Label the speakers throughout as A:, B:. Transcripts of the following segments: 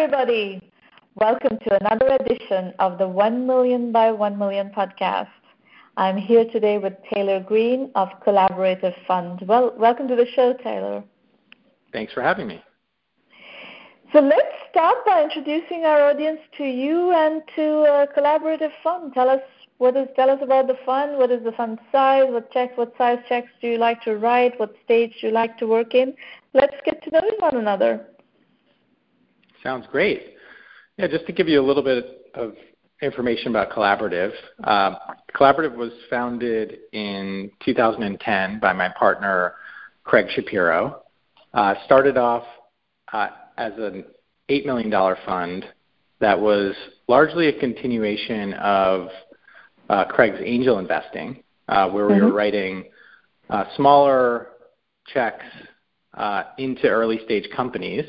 A: everybody. Welcome to another edition of the 1 Million by 1 Million podcast. I'm here today with Taylor Greene of Collaborative Fund. Well, welcome to the show, Taylor.
B: Thanks for having me.
A: So let's start by introducing our audience to you and to uh, Collaborative Fund. Tell us what is tell us about the fund. What is the fund size? What checks? What size checks do you like to write? What stage do you like to work in? Let's get to know one another.
B: Sounds great. Yeah, just to give you a little bit of information about Collaborative. Uh, Collaborative was founded in 2010 by my partner Craig Shapiro. Uh, started off uh, as an $8 million fund that was largely a continuation of uh, Craig's angel investing, uh, where mm-hmm. we were mm-hmm. writing uh, smaller checks uh, into early stage companies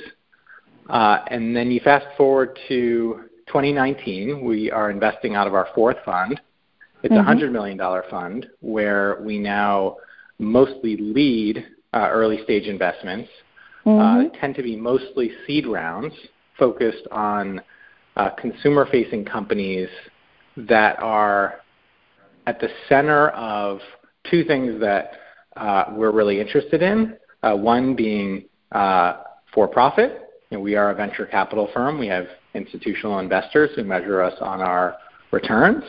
B: uh, and then you fast forward to 2019, we are investing out of our fourth fund. It's mm-hmm. a $100 million fund where we now mostly lead uh, early stage investments. Uh, mm-hmm. Uh, tend to be mostly seed rounds focused on uh, consumer facing companies that are at the center of two things that uh, we're really interested in. Uh, one being uh, for profit, you know, we are a venture capital firm. We have institutional investors who measure us on our returns.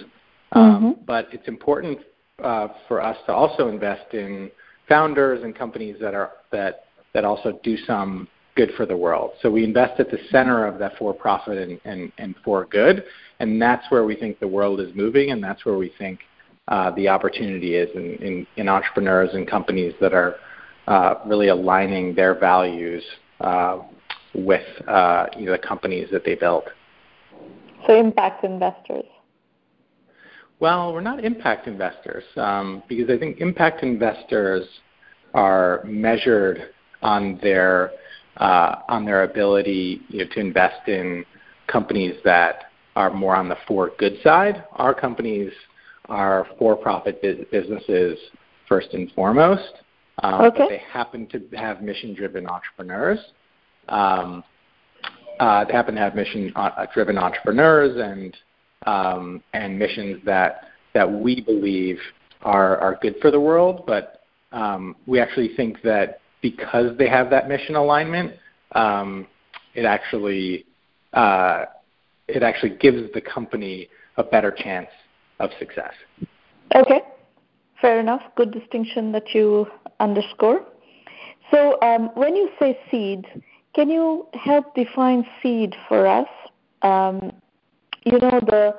B: Um, mm-hmm. But it's important uh, for us to also invest in founders and companies that are that that also do some good for the world. So we invest at the center of that for profit and, and, and for good, and that's where we think the world is moving, and that's where we think uh, the opportunity is in, in, in, entrepreneurs and companies that are uh, really aligning their values uh, with uh, you know, the companies that they built.
A: So impact investors.
B: Well, we're not impact investors um, because I think impact investors are measured on their uh, on their ability you know, to invest in companies that are more on the for good side. Our companies are for-profit businesses first and foremost, um, okay. they happen to have mission-driven entrepreneurs um, uh, happen to have mission-driven uh, entrepreneurs and um, and missions that that we believe are are good for the world. But um, we actually think that because they have that mission alignment, um, it actually uh, it actually gives the company a better chance of success.
A: Okay, fair enough. Good distinction that you underscore. So um, when you say seed, can you help define seed for us? Um, you know, the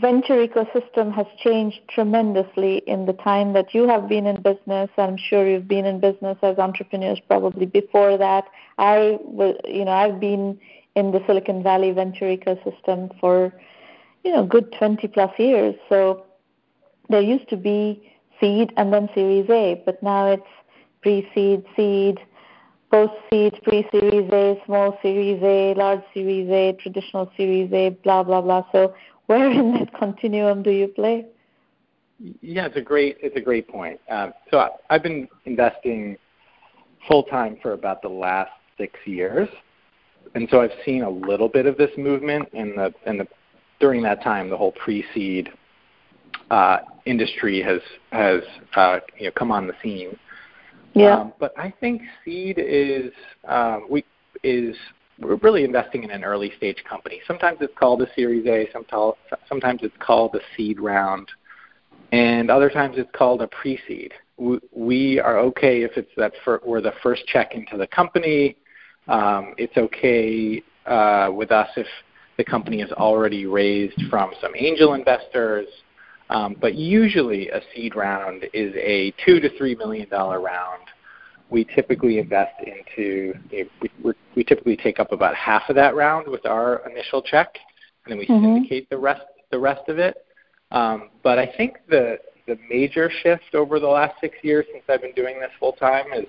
A: venture ecosystem has changed tremendously in the time that you have been in business. I'm sure you've been in business as entrepreneurs probably before that. I you know, I've been in the Silicon Valley venture ecosystem for, you know, good 20 plus years. So there used to be seed and then Series A, but now it's pre-seed, seed, post-seed, pre-series A, small series A, large series A, traditional series A, blah, blah, blah. So where in that continuum do you play?
B: Yeah, it's a great it's a great point. Um, so I, I've been investing full time for about the last six years, and so I've seen a little bit of this movement in the in the during that time the whole pre-seed uh, industry has has uh, you know come on the scene.
A: Yeah. Um,
B: but I think seed is um, we is we're really investing in an early stage company. Sometimes it's called a Series A, sometimes it's called a seed round, and other times it's called a pre-seed. We are okay if it's that for, we're the first check into the company. Um, it's okay uh, with us if the company is already raised from some angel investors. Um, but usually a seed round is a two to three million dollar round. We typically invest into we, we typically take up about half of that round with our initial check, and then we mm-hmm. syndicate the rest the rest of it. Um, but I think the the major shift over the last six years since I've been doing this full time is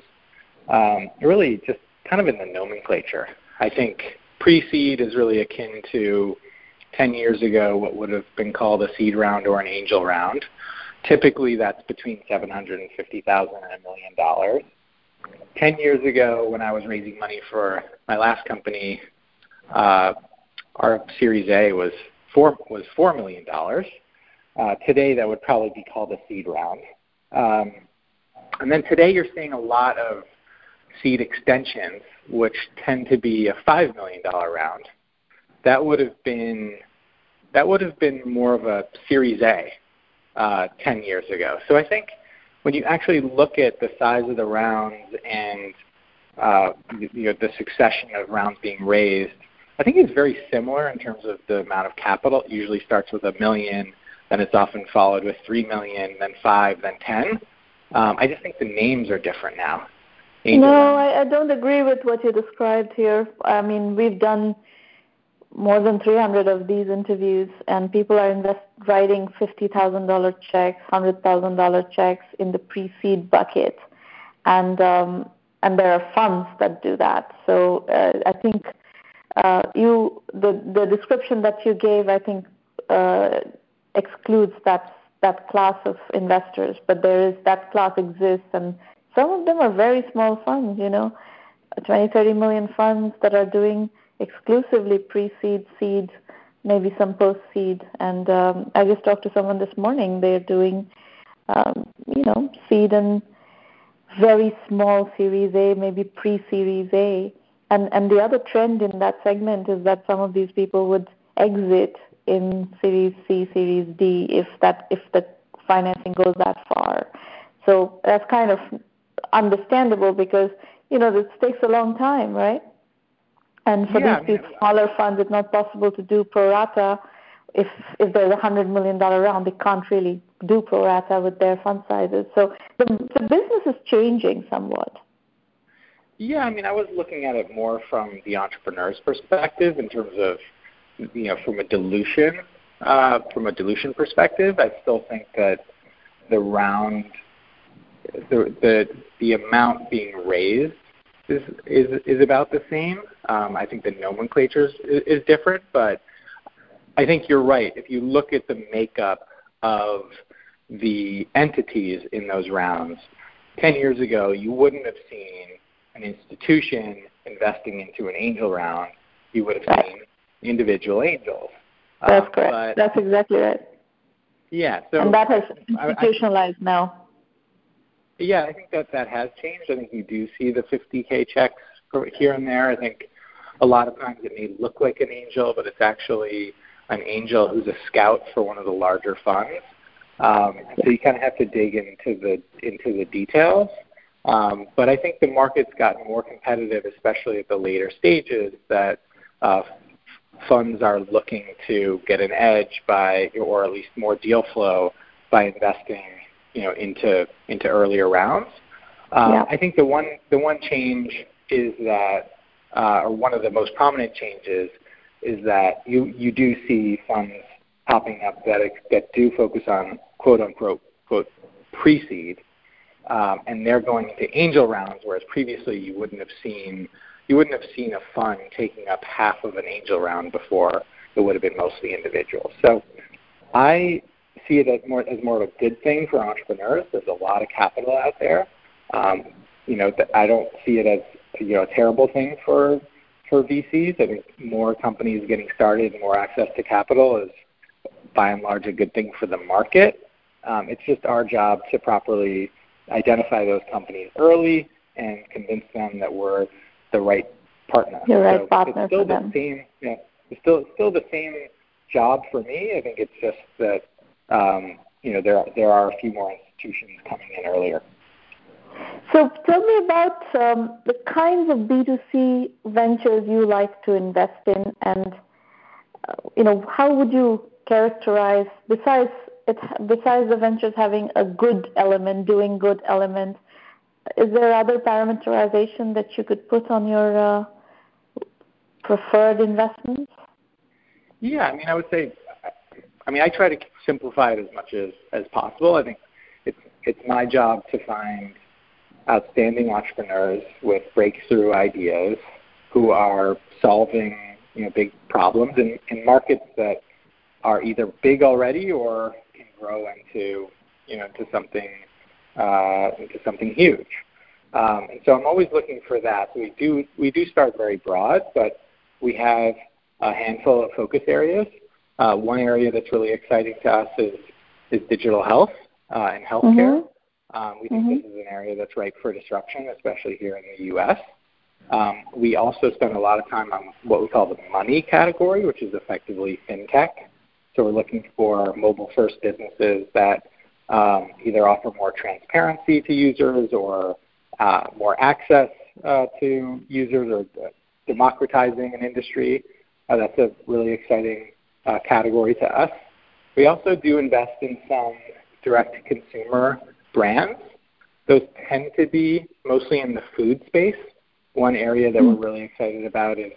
B: um, really just kind of in the nomenclature. I think pre-seed is really akin to 10 years ago what would have been called a seed round or an angel round. Typically, that's between 750,000 and a million dollars. 10 years ago, when I was raising money for my last company, uh, our Series A was four was four million dollars. Uh, today, that would probably be called a seed round. Um, and then today, you're seeing a lot of seed extensions, which tend to be a five million dollar round. That would have been that would have been more of a Series A uh, 10 years ago. So I think when you actually look at the size of the rounds and uh, you know, the succession of rounds being raised, I think it's very similar in terms of the amount of capital. It usually starts with a million, then it's often followed with three million, then five, then ten. Um, I just think the names are different now.
A: Angel no, I, I don't agree with what you described here. I mean, we've done more than 300 of these interviews, and people are invest, writing $50,000 checks, $100,000 checks in the pre-seed bucket, and um, and there are funds that do that. So uh, I think uh, you the the description that you gave, I think, uh, excludes that that class of investors, but there is that class exists, and some of them are very small funds. You know, 20, 30 million funds that are doing exclusively pre-seed, seed, maybe some post-seed. And um, I just talked to someone this morning. They're doing, um, you know, seed and very small Series A, maybe pre-Series A. And and the other trend in that segment is that some of these people would exit in Series C, Series D if that if the financing goes that far. So that's kind of understandable because you know this takes a long time, right? And for yeah, these smaller funds, it's not possible to do pro rata. If if there's a hundred million dollar round, they can't really do pro rata with their fund sizes. So the the business is changing somewhat.
B: Yeah, I mean, I was looking at it more from the entrepreneur's perspective in terms of, you know, from a dilution, uh, from a dilution perspective. I still think that the round, the the the amount being raised is is is about the same. Um, I think the nomenclature is, is different, but I think you're right. If you look at the makeup of the entities in those rounds, 10 years ago, you wouldn't have seen an institution investing into an angel round. You would have seen individual angels.
A: That's um, correct. That's exactly right.
B: Yeah. So
A: and that has institutionalized I, I, now.
B: Yeah, I think that that has changed. I think you do see the 50k checks here and there. I think a lot of times it may look like an angel, but it's actually an angel who's a scout for one of the larger funds. Um, so you kind of have to dig into the into the details. Um, but I think the market's gotten more competitive, especially at the later stages, that uh, funds are looking to get an edge by, or at least more deal flow by investing you know into into earlier rounds. Um, yeah. I think the one the one change is that, uh, or one of the most prominent changes is that you you do see funds popping up that that do focus on quote unquote quote pre-seed, um, and they're going into angel rounds, whereas previously you wouldn't have seen you wouldn't have seen a fund taking up half of an angel round before. It would have been mostly individuals. So I see it as more as more of a good thing for entrepreneurs. There's a lot of capital out there. Um, you know, I don't see it as you know a terrible thing for for VCs. I think more companies getting started and more access to capital is by and large a good thing for the market. Um, it's just our job to properly identify those companies early and convince them that we're the right partner.
A: The right so partner
B: it's still
A: for
B: the
A: them.
B: same. You know, it's still it's still the same job for me. I think it's just that um, you know, there there are a few more institutions coming in earlier.
A: So tell me about um, the kinds of B2C ventures you like to invest in, and uh, you know, how would you characterize besides it, besides the ventures having a good element, doing good element, is there other parameterization that you could put on your uh, preferred investments?
B: Yeah, I mean, I would say I mean, I try to simplify it as much as, as possible. I think it's, it's my job to find outstanding entrepreneurs with breakthrough ideas who are solving you know, big problems in, in markets that are either big already or can grow into you know into something uh, into something huge. Um, and so I'm always looking for that. We do we do start very broad, but we have a handful of focus areas. Uh, one area that's really exciting to us is, is digital health uh, and healthcare. Mm-hmm. Um, we think mm-hmm. this is an area that's ripe for disruption, especially here in the U.S. Um, we also spend a lot of time on what we call the money category, which is effectively fintech. So we're looking for mobile first businesses that um, either offer more transparency to users or uh, more access uh, to users or democratizing an industry. Uh, that's a really exciting uh, category to us. We also do invest in some direct to consumer brands. Those tend to be mostly in the food space. One area that we're hmm. really excited about is,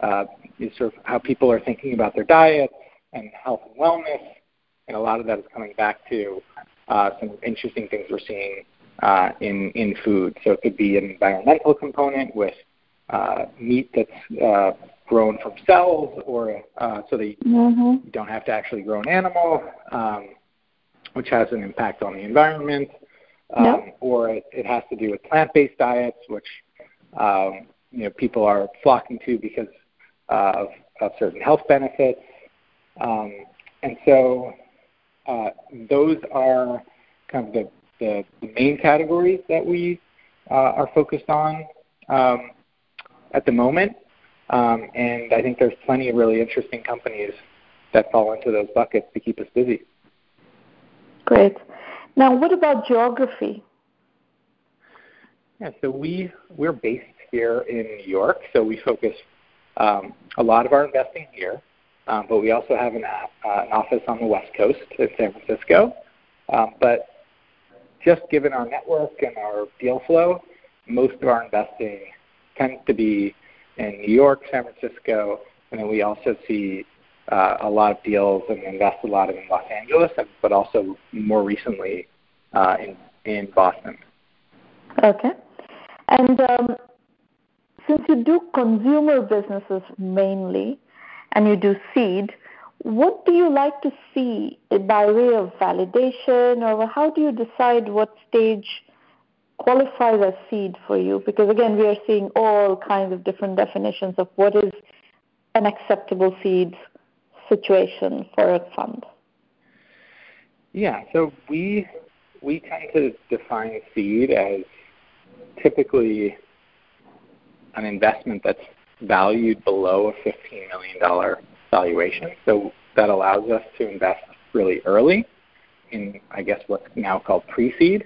B: uh, is sort of how people are thinking about their diets and health and wellness. And a lot of that is coming back to uh, some interesting things we're seeing uh, in in food. So it could be an environmental component with uh, meat that's uh, grown from cells, or uh, so that mm-hmm. you don't have to actually grow an animal, um, which has an impact on the environment. Um, yep. Or it, it has to do with plant-based diets, which um, you know people are flocking to because uh, of, of certain health benefits. Um, and so uh, those are kind of the, the, the main categories that we uh, are focused on um, at the moment. Um, and I think there's plenty of really interesting companies that fall into those buckets to keep us busy.
A: Great. Now, what about geography?
B: Yeah, so we we're based here in New York, so we focus um, a lot of our investing here. Um, but we also have an, uh, an office on the West Coast in San Francisco. Um, but just given our network and our deal flow, most of our investing tends to be in New York, San Francisco, and then we also see uh, a lot of deals and invest a lot in Los Angeles, but also more recently uh, in in Boston.
A: Okay, and um, since you do consumer businesses mainly, and you do seed, what do you like to see by way of validation, or how do you decide what stage qualifies as seed for you? Because again, we are seeing all kinds of different definitions of what is an acceptable seed situation for a fund.
B: Yeah, so we we tend to define seed as typically an investment that's valued below a $15 million valuation. So that allows us to invest really early in, I guess, what's now called pre-seed.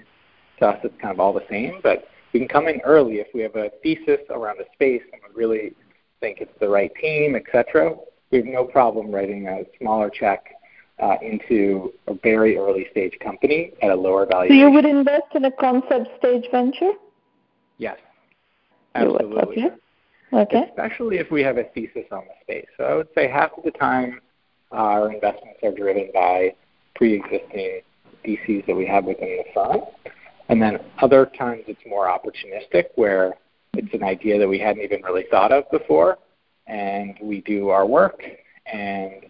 B: To us, it's kind of all the same, but we can come in early if we have a thesis around a space and we really think it's the right team, etc. We have no problem writing a smaller check uh, into a very early stage company at a lower valuation.
A: So you would invest in a concept stage venture?
B: Yes, absolutely.
A: Okay. Okay.
B: Especially if we have a thesis on the space. So I would say half of the time our investments are driven by pre-existing theses that we have within the firm. And then other times it's more opportunistic where it's an idea that we hadn't even really thought of before and we do our work and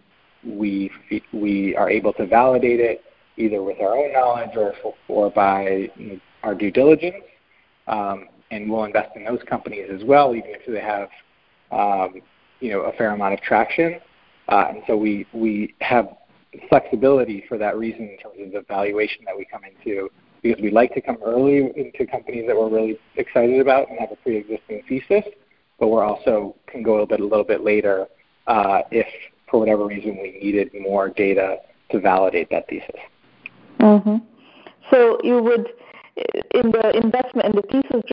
B: we we are able to validate it either with our own knowledge or or by our due diligence. Um, and we'll invest in those companies as well, even if they have um, you know a fair amount of traction. Uh, and so we we have flexibility for that reason in terms of the valuation that we come into because we like to come early into companies that we're really excited about and have a pre-existing thesis, but we're also can go a little bit a little bit later uh, if for whatever reason we needed more data to validate that thesis.
A: Mm-hmm. So you would in the investment in the thesis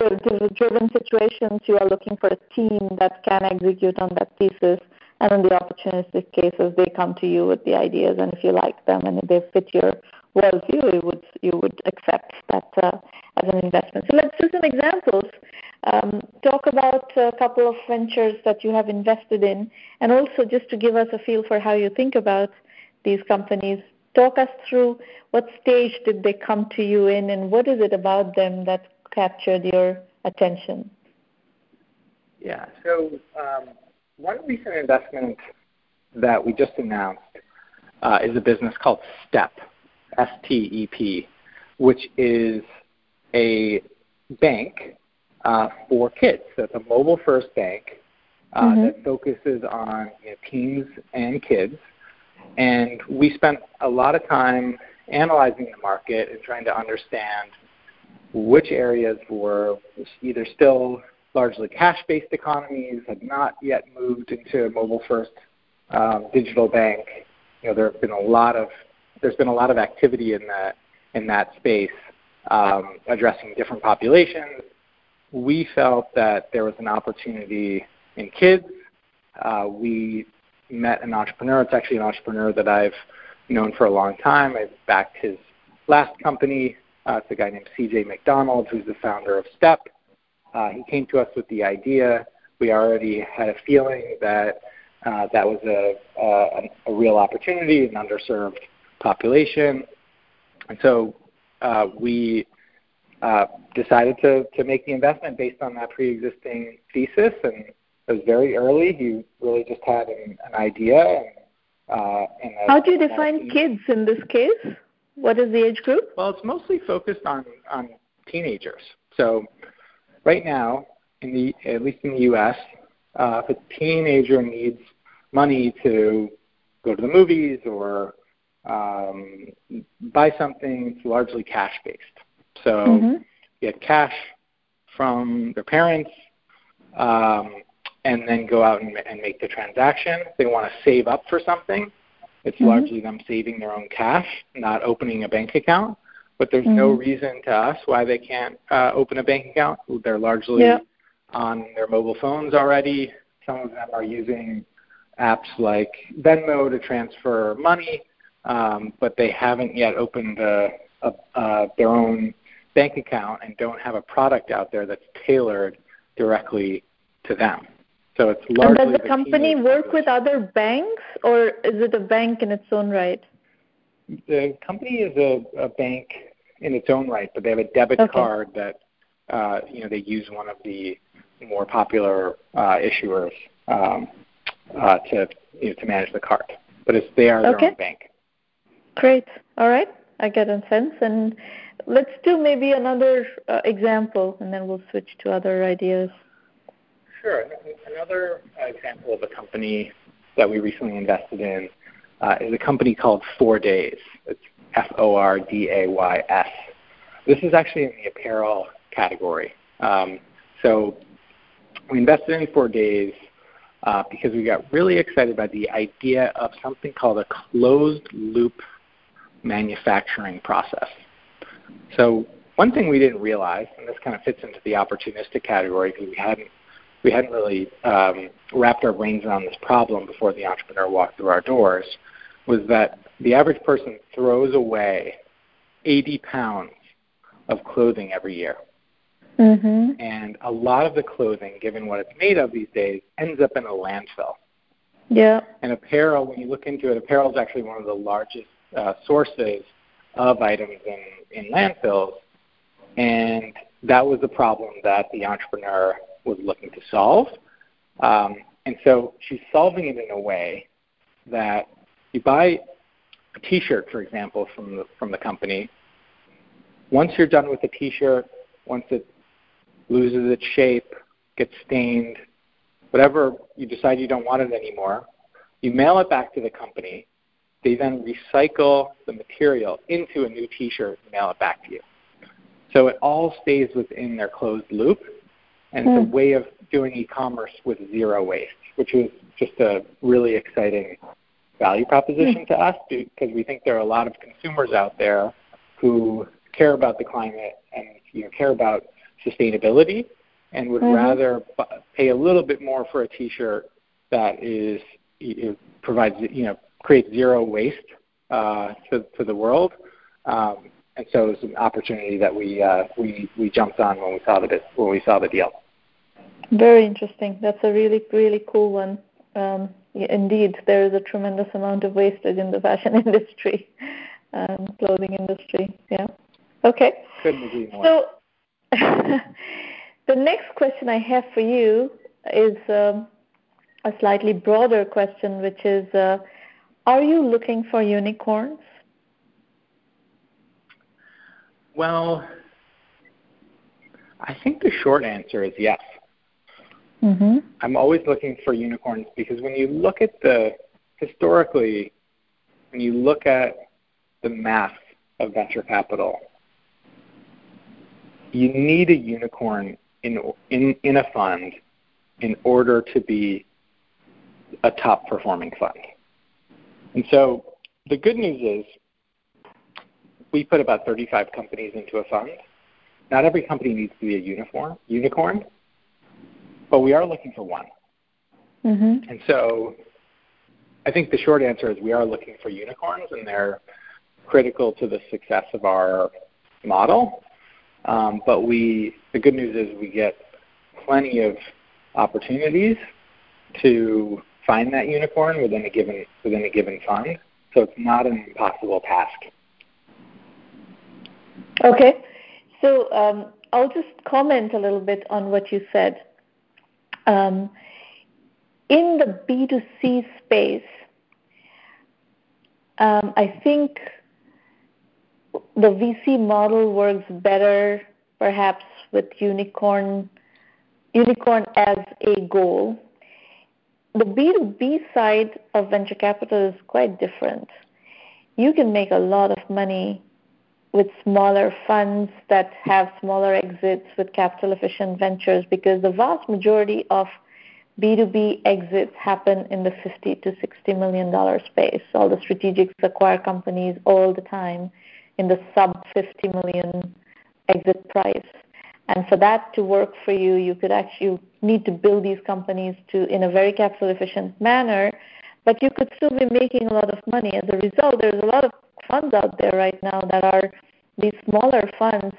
A: driven situations, you are looking for a team that can execute on that thesis. And in the opportunistic cases, they come to you with the ideas, and if you like them and if they fit your worldview, you would you would accept that uh, as an investment. So let's do some examples. Um, talk about a couple of ventures that you have invested in, and also just to give us a feel for how you think about these companies talk us through what stage did they come to you in and what is it about them that captured your attention?
B: Yeah, so um, one recent investment that we just announced uh, is a business called STEP, S T E P, which is a bank uh, for kids. So it's a mobile first bank uh, mm-hmm. that focuses on you know, teens and kids. And we spent a lot of time analyzing the market and trying to understand which areas were either still largely cash-based economies, had not yet moved into a mobile-first um, digital bank. You know, there have been a lot of there's been a lot of activity in that in that space, um, addressing different populations. We felt that there was an opportunity in kids. Uh, we met an entrepreneur. It's actually an entrepreneur that I've known for a long time. I've backed his last company. Uh, it's a guy named CJ MacDonald, who's the founder of Step. Uh, he came to us with the idea. We already had a feeling that uh, that was a, a, a real opportunity, an underserved population. And so uh, we uh, decided to, to make the investment based on that pre-existing thesis. And it was very early. He really just had an, an idea. And,
A: uh, and a, How do you define kids in this case? What is the age group?
B: Well, it's mostly focused on, on teenagers. So right now, in the, at least in the U.S., uh, if a teenager needs money to go to the movies or um, buy something, it's largely cash based. So mm-hmm. get cash from their parents um, and then go out and, and make the transaction. If they want to save up for something, it's mm-hmm. largely them saving their own cash, not opening a bank account. But there's mm-hmm. no reason to us why they can't uh, open a bank account. They're largely yeah. on their mobile phones already. Some of them are using apps like Venmo to transfer money, um, but they haven't yet opened a, a, uh, their own bank account and don't have a product out there that's tailored directly to them. So it's largely.
A: And does the, the company work with other banks, or is it a bank in its own right?
B: The company is a, a bank in its own right, but they have a debit okay. card that uh, you know they use one of the more popular uh, issuers um, uh, to you know, to manage the card. But it's they are their
A: okay.
B: own bank.
A: Great. All right. I get a sense. And let's do maybe another uh, example, and then we'll switch to other ideas.
B: Sure. Another example of a company that we recently invested in uh, is a company called For Days. It's F O R D A Y S. This is actually in the apparel category. Um, so we invested in For Days uh, because we got really excited by the idea of something called a closed loop manufacturing process. So one thing we didn't realize, and this kind of fits into the opportunistic category because we hadn't we hadn't really um, wrapped our brains around this problem before the entrepreneur walked through our doors, was that the average person throws away 80 pounds of clothing every year.
A: Mm-hmm.
B: And a lot of the clothing, given what it's made of these days, ends up in a landfill.
A: Yeah.
B: And apparel, when you look into it, apparel is actually one of the largest uh, sources of items in, in landfills. And that was the problem that the entrepreneur was looking to solve. Um, and so she's solving it in a way that you buy a T-shirt, for example, from the, from the company. Once you're done with the T-shirt, once it loses its shape, gets stained, whatever you decide you don't want it anymore, you mail it back to the company. They then recycle the material into a new T-shirt and mail it back to you. So it all stays within their closed loop, and mm. it's a hmm. way of doing e-commerce with zero waste, which is just a really exciting value proposition mm. to us because we think there are a lot of consumers out there who care about the climate and you know care about sustainability and would mm-hmm. rather pay a little bit more for a T-shirt that is provides you know creates zero waste uh, to to the world. Um, and so it was an opportunity that we uh, we we jumped on when we saw the when we saw the deal.
A: Very interesting. That's a really really cool one. Um, indeed, there is a tremendous amount of wastage in the fashion industry, um, clothing industry. Yeah. Okay.
B: Couldn't agree more.
A: So the next question I have for you is um, a slightly broader question, which is uh, Are you looking for unicorns?
B: Well, I think the short answer is yes. Mm-hmm. I'm always looking for unicorns because when you look at the historically, when you look at the math of venture capital, you need a unicorn in in in a fund in order to be a top performing fund. And so the good news is we put about 35 companies into a fund. Not every company needs to be a unicorn, unicorn, but we are looking for one. Mm-hmm. And so I think the short answer is we are looking for unicorns, and they're critical to the success of our model. Um, but we, the good news is we get plenty of opportunities to find that unicorn within a given within a given fund. So it's not an impossible task.
A: Okay, so um, I'll just comment a little bit on what you said. Um, in the B2C space, um, I think the VC model works better perhaps with unicorn unicorn as a goal. The B2B side of venture capital is quite different. You can make a lot of money with smaller funds that have smaller exits with capital efficient ventures because the vast majority of B2B exits happen in the 50 to 60 million dollar space. All the strategics acquire companies all the time in the sub 50 million exit price. And for that to work for you, you could actually need to build these companies to in a very capital efficient manner, but you could still be making a lot of money. As a result, there's a lot of funds out there right now that are these smaller funds,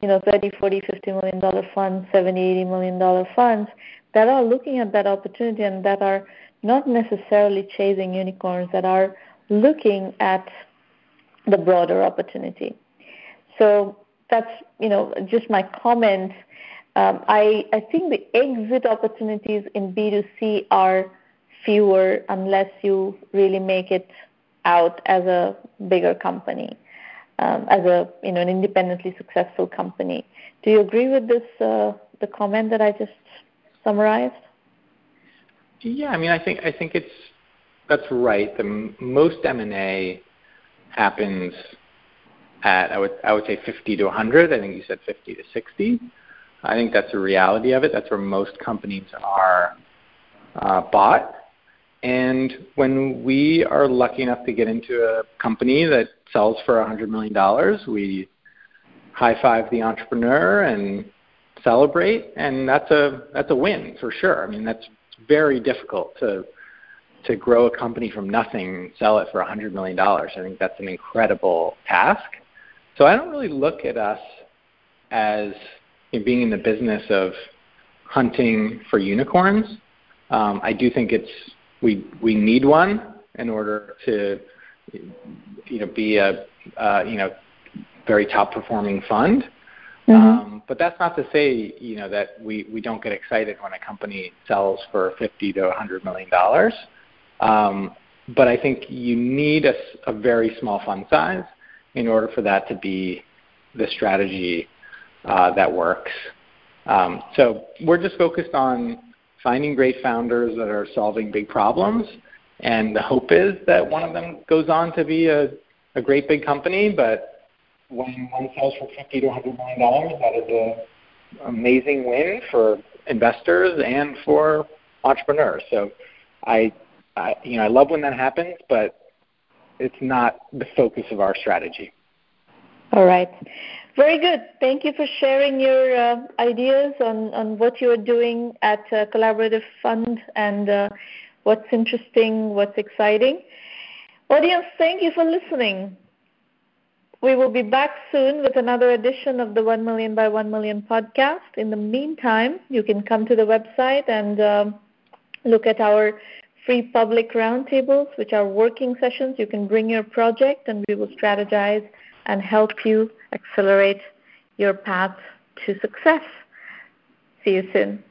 A: you know, 30, 40, 50 million dollar funds, 70, 80 million dollar funds that are looking at that opportunity and that are not necessarily chasing unicorns, that are looking at the broader opportunity. So that's you know just my comment. Um, I I think the exit opportunities in B2C are fewer unless you really make it out as a bigger company, um, as a you know an independently successful company. Do you agree with this uh, the comment that I just summarized?
B: Yeah, I mean I think I think it's that's right. The most M and A happens at I would I would say 50 to 100. I think you said 50 to 60. I think that's the reality of it. That's where most companies are uh, bought. And when we are lucky enough to get into a company that sells for $100 million, we high five the entrepreneur and celebrate, and that's a that's a win for sure. I mean, that's very difficult to to grow a company from nothing and sell it for $100 million. I think that's an incredible task. So I don't really look at us as you know, being in the business of hunting for unicorns. Um, I do think it's we we need one in order to you know be a uh, you know very top performing fund. Mm-hmm. Um, but that's not to say you know that we, we don't get excited when a company sells for fifty to a hundred million dollars. Um, but I think you need a, a very small fund size in order for that to be the strategy uh, that works. Um, so we're just focused on finding great founders that are solving big problems, and the hope is that one of them goes on to be a, a great big company. But when one sells for 50 to 100 million dollars, that is an amazing win for investors and for entrepreneurs. So I I, you know, I love when that happens, but it's not the focus of our strategy.
A: All right. Very good. Thank you for sharing your uh, ideas on, on what you are doing at uh, Collaborative Fund and uh, what's interesting, what's exciting. Audience, thank you for listening. We will be back soon with another edition of the 1 Million by 1 Million podcast. In the meantime, you can come to the website and um, look at our free public roundtables, which are working sessions. You can bring your project and we will strategize and help you accelerate your path to success. See you soon.